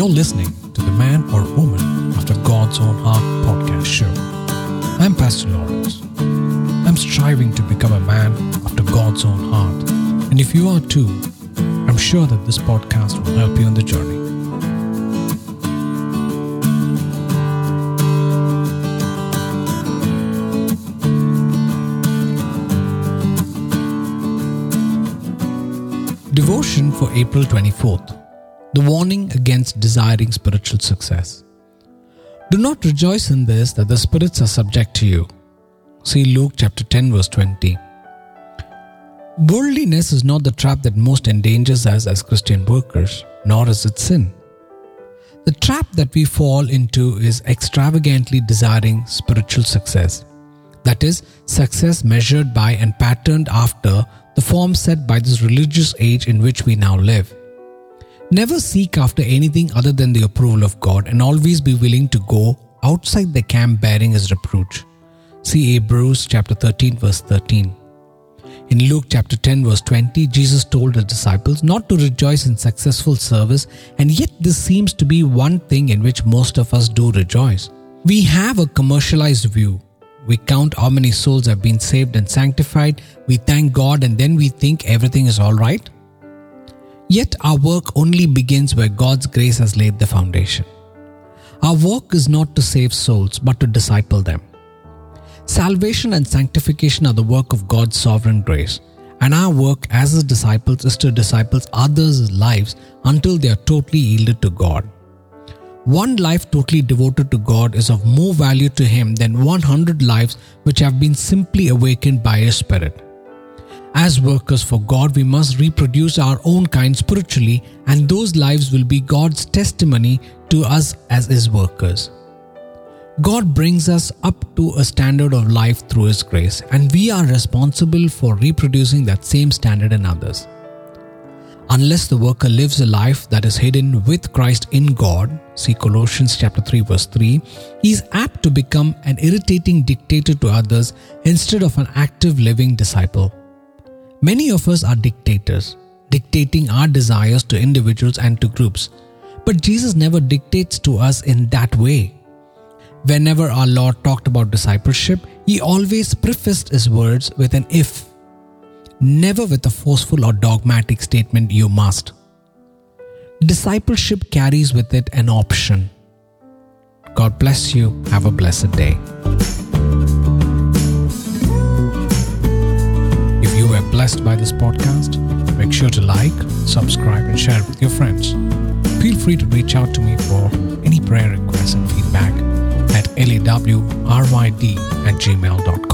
You're listening to the Man or Woman After God's Own Heart podcast show. I'm Pastor Lawrence. I'm striving to become a man after God's own heart. And if you are too, I'm sure that this podcast will help you on the journey. Devotion for April 24th The Warning Against Desiring Spiritual Success. Do not rejoice in this that the spirits are subject to you. See Luke chapter 10, verse 20. Worldliness is not the trap that most endangers us as Christian workers, nor is it sin. The trap that we fall into is extravagantly desiring spiritual success. That is, success measured by and patterned after the form set by this religious age in which we now live. Never seek after anything other than the approval of God and always be willing to go outside the camp bearing his reproach. See Hebrews chapter 13 verse 13. In Luke chapter 10 verse 20, Jesus told his disciples not to rejoice in successful service and yet this seems to be one thing in which most of us do rejoice. We have a commercialized view we count how many souls have been saved and sanctified. We thank God and then we think everything is all right. Yet our work only begins where God's grace has laid the foundation. Our work is not to save souls but to disciple them. Salvation and sanctification are the work of God's sovereign grace, and our work as His disciples is to disciple others' lives until they are totally yielded to God. One life totally devoted to God is of more value to Him than 100 lives which have been simply awakened by His Spirit. As workers for God, we must reproduce our own kind spiritually, and those lives will be God's testimony to us as His workers. God brings us up to a standard of life through His grace, and we are responsible for reproducing that same standard in others. Unless the worker lives a life that is hidden with Christ in God, see Colossians chapter 3 verse 3, he is apt to become an irritating dictator to others instead of an active living disciple. Many of us are dictators, dictating our desires to individuals and to groups. But Jesus never dictates to us in that way. Whenever our Lord talked about discipleship, he always prefaced his words with an if never with a forceful or dogmatic statement, you must. Discipleship carries with it an option. God bless you. Have a blessed day. Blessed by this podcast, make sure to like, subscribe, and share it with your friends. Feel free to reach out to me for any prayer requests and feedback at lawryd at gmail.com.